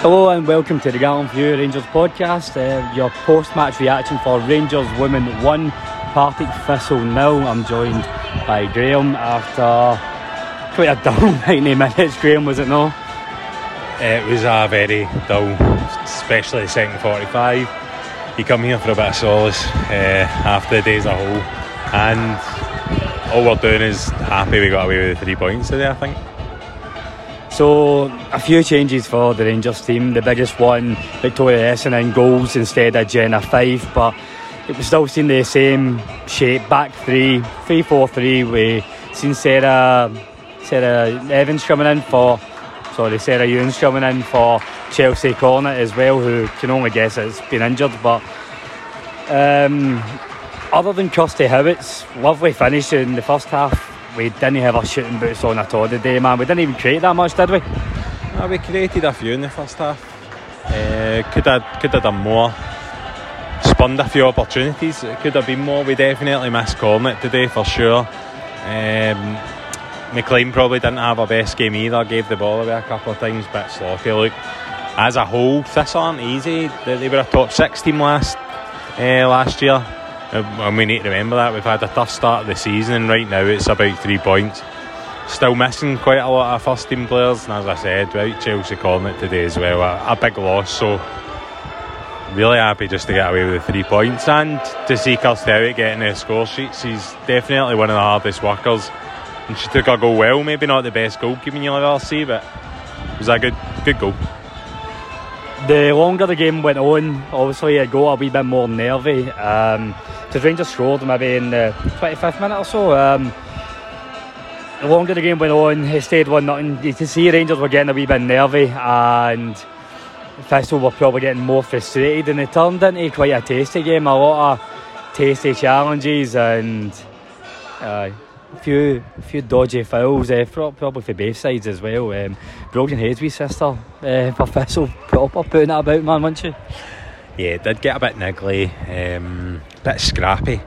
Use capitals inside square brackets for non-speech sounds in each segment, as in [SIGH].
Hello and welcome to the Gallant Few Rangers podcast, uh, your post-match reaction for Rangers Women 1, Partick Thistle nil. I'm joined by Graham after quite a [LAUGHS] dull 90 minutes. Graham, was it no? It was a very dull, especially the second 45. You come here for a bit of solace uh, after the day as a whole, and all we're doing is happy we got away with the three points today, I think. So, a few changes for the Rangers team. The biggest one, Victoria Esson in goals instead of Jenna Fife, but it was still seeing the same shape back three, three four three. 3 4 3. We seen Sarah, Sarah Evans coming in for, sorry, Sarah Ewens coming in for Chelsea Cornet as well, who can only guess it's been injured. But um, other than Kirsty Howat's, lovely finish in the first half we didn't have our shooting boots on at all today, man. We didn't even create that much, did we? No, we created a few in the first half. Uh, could have could have done more. Spun a few opportunities. It could have been more. We definitely missed it today for sure. Um, McLean probably didn't have a best game either. Gave the ball away a couple of times, bit sloppy. Look, as a whole, this aren't easy. They were a top six team last uh, last year. Uh, and we need to remember that we've had a tough start of the season, and right now it's about three points. Still missing quite a lot of first team players, and as I said, right, Chelsea calling it today as well, a, a big loss. So really happy just to get away with the three points and to see Kirsty getting the score sheet. She's definitely one of the hardest workers, and she took her goal well. Maybe not the best goalkeeping you'll ever see, but it was a good, good goal the longer the game went on, obviously it got a wee bit more nervy. Um, because Rangers scored maybe in the 25th minute or so. Um, the longer the game went on, it stayed 1 nothing. You could see Rangers were getting a wee bit nervy and Thistle were probably getting more frustrated and it turned into quite a tasty game. A lot of tasty challenges and uh, a few few dodgy fouls, uh, probably for both sides as well. Um, Brogan Hedesby's sister uh, for Thistle, proper putting it about, man, wasn't she? Yeah, it did get a bit niggly, um, a bit scrappy.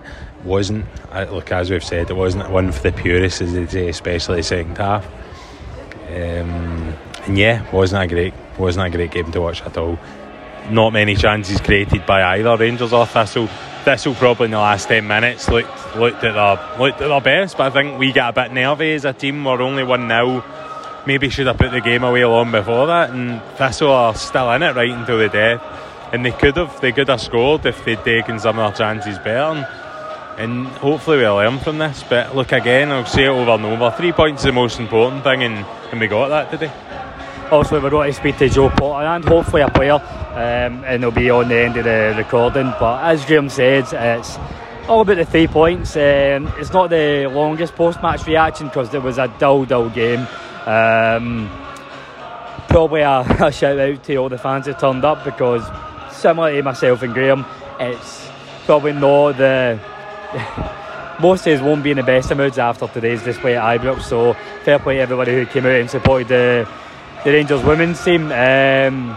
Wasn't, uh, look, as we've said, it wasn't one for the purists, as they say, especially the second half. Um, and yeah, wasn't a great, wasn't a great game to watch at all. Not many chances created by either Rangers or Thistle. Thistle probably in the last ten minutes looked looked at their looked at their best, but I think we got a bit nervy as a team. We're only one 0 Maybe should have put the game away long before that. And Thistle are still in it right until the death, and they could have they could have scored if they'd taken some of their chances better. And hopefully we'll learn from this. But look again, I'll say it over and over. Three points is the most important thing, and, and we got that today. Also, we're going to speak to Jo Potter and hopefully a player, um, and it'll be on the end of the recording. But as Graham said, it's all about the three points. Um, it's not the longest post-match reaction because it was a dull, dull game. Um, probably a, [LAUGHS] a, shout out to all the fans who turned up because, similar to myself and Graham, it's probably not the. [LAUGHS] most days won't be in the best of moods after today's display at Ibrox. So fair play to everybody who came out and supported the the Rangers women's team. Um,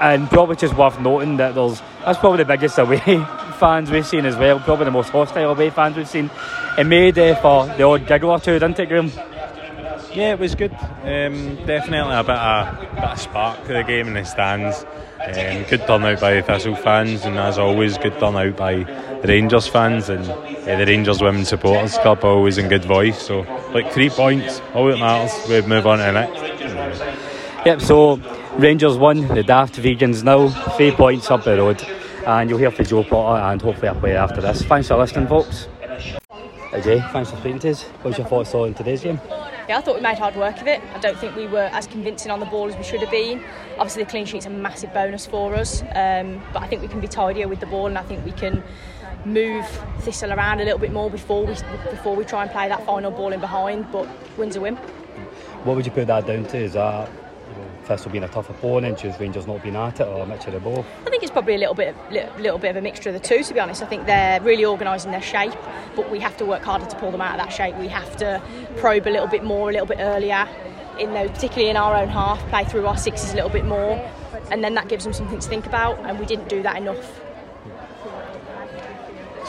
and probably just worth noting that there's that's probably the biggest away [LAUGHS] fans we've seen as well, probably the most hostile away fans we've seen. It made uh, for the odd giggle or two, didn't it, Graham? Yeah, it was good. Um, definitely a bit of, bit of spark to the game in the stands. Um, good turnout by Thistle fans, and as always, good turnout by the Rangers fans and uh, the Rangers Women's Supporters Club. Always in good voice. So, like three points, all that matters. We move on to the next. Yep, so Rangers won, the Daft Vegans now, three points up the road. And you'll hear from Jo Potter and hopefully a play after this. Thanks for listening, folks. Hey Jay, thanks for speaking to us. What's your thoughts on today's game? Yeah, I thought we made hard work of it. I don't think we were as convincing on the ball as we should have been. Obviously, the clean sheet's a massive bonus for us, um, but I think we can be tidier with the ball, and I think we can move Thistle around a little bit more before we before we try and play that final ball in behind. But wins a win. What would you put that down to? Is that Thistle being a tough opponent, just Rangers not being at it, or a mixture of both? I think it's probably a little bit, little, little bit of a mixture of the two. To be honest, I think they're really organised in their shape, but we have to work harder to pull them out of that shape. We have to probe a little bit more, a little bit earlier, in those, particularly in our own half, play through our sixes a little bit more, and then that gives them something to think about. And we didn't do that enough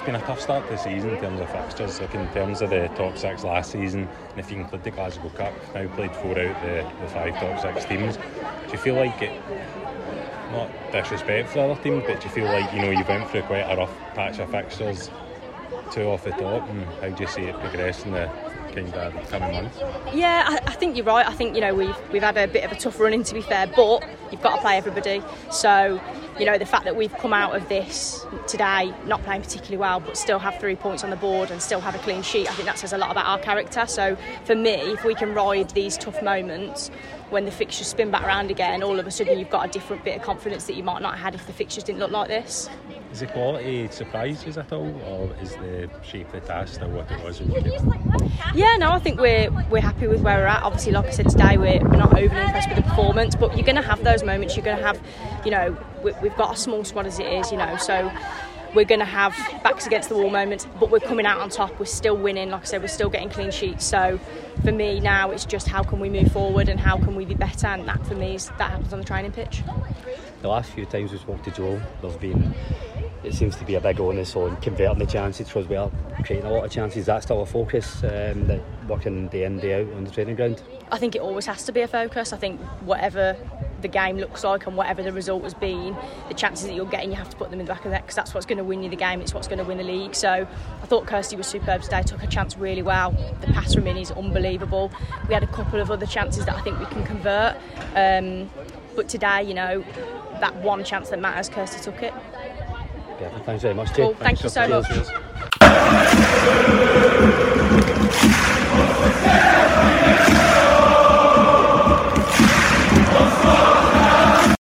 it's been a tough start to the season in terms of fixtures. Like in terms of the top six last season, and if you include the Glasgow Cup, now played four out the, the five top six teams. Do you feel like it not disrespect for the other teams, but do you feel like you know you went through quite a rough patch of fixtures, two off the top, and how do you see it progressing the of coming months? Yeah, I, I, think you're right. I think you know we've we've had a bit of a tough running to be fair, but you've got to play everybody. So you know the fact that we've come out of this today not playing particularly well, but still have three points on the board and still have a clean sheet, I think that says a lot about our character. So for me, if we can ride these tough moments when the fixtures spin back around again, all of a sudden you've got a different bit of confidence that you might not have had if the fixtures didn't look like this. Is the quality surprises at all, or is the shape of the task still what it was? Yeah, no, I think we're we're happy with where we're at. Obviously, like I said today, we're, we're not overly impressed with the performance, but you're going to have those moments. You're going to have, you know, we, we've got a small squad as it is, you know, so we're going to have backs against the wall moments, but we're coming out on top. We're still winning. Like I said, we're still getting clean sheets. So for me now, it's just how can we move forward and how can we be better. And that for me is that happens on the training pitch. The last few times we spoke to Jo, there's been it seems to be a big onus on converting the chances because we are creating a lot of chances. That's still a focus, um, working day in day out on the training ground. I think it always has to be a focus. I think whatever the game looks like and whatever the result has been, the chances that you're getting, you have to put them in the back of that because that's what's going to win you the game. It's what's going to win the league. So I thought Kirsty was superb today. Took a chance really well. The pass from in is unbelievable. We had a couple of other chances that I think we can convert. Um, but today, you know, that one chance that matters, Kirsty took it. Yeah, thanks very much, Jay. Cool. Thank you so much.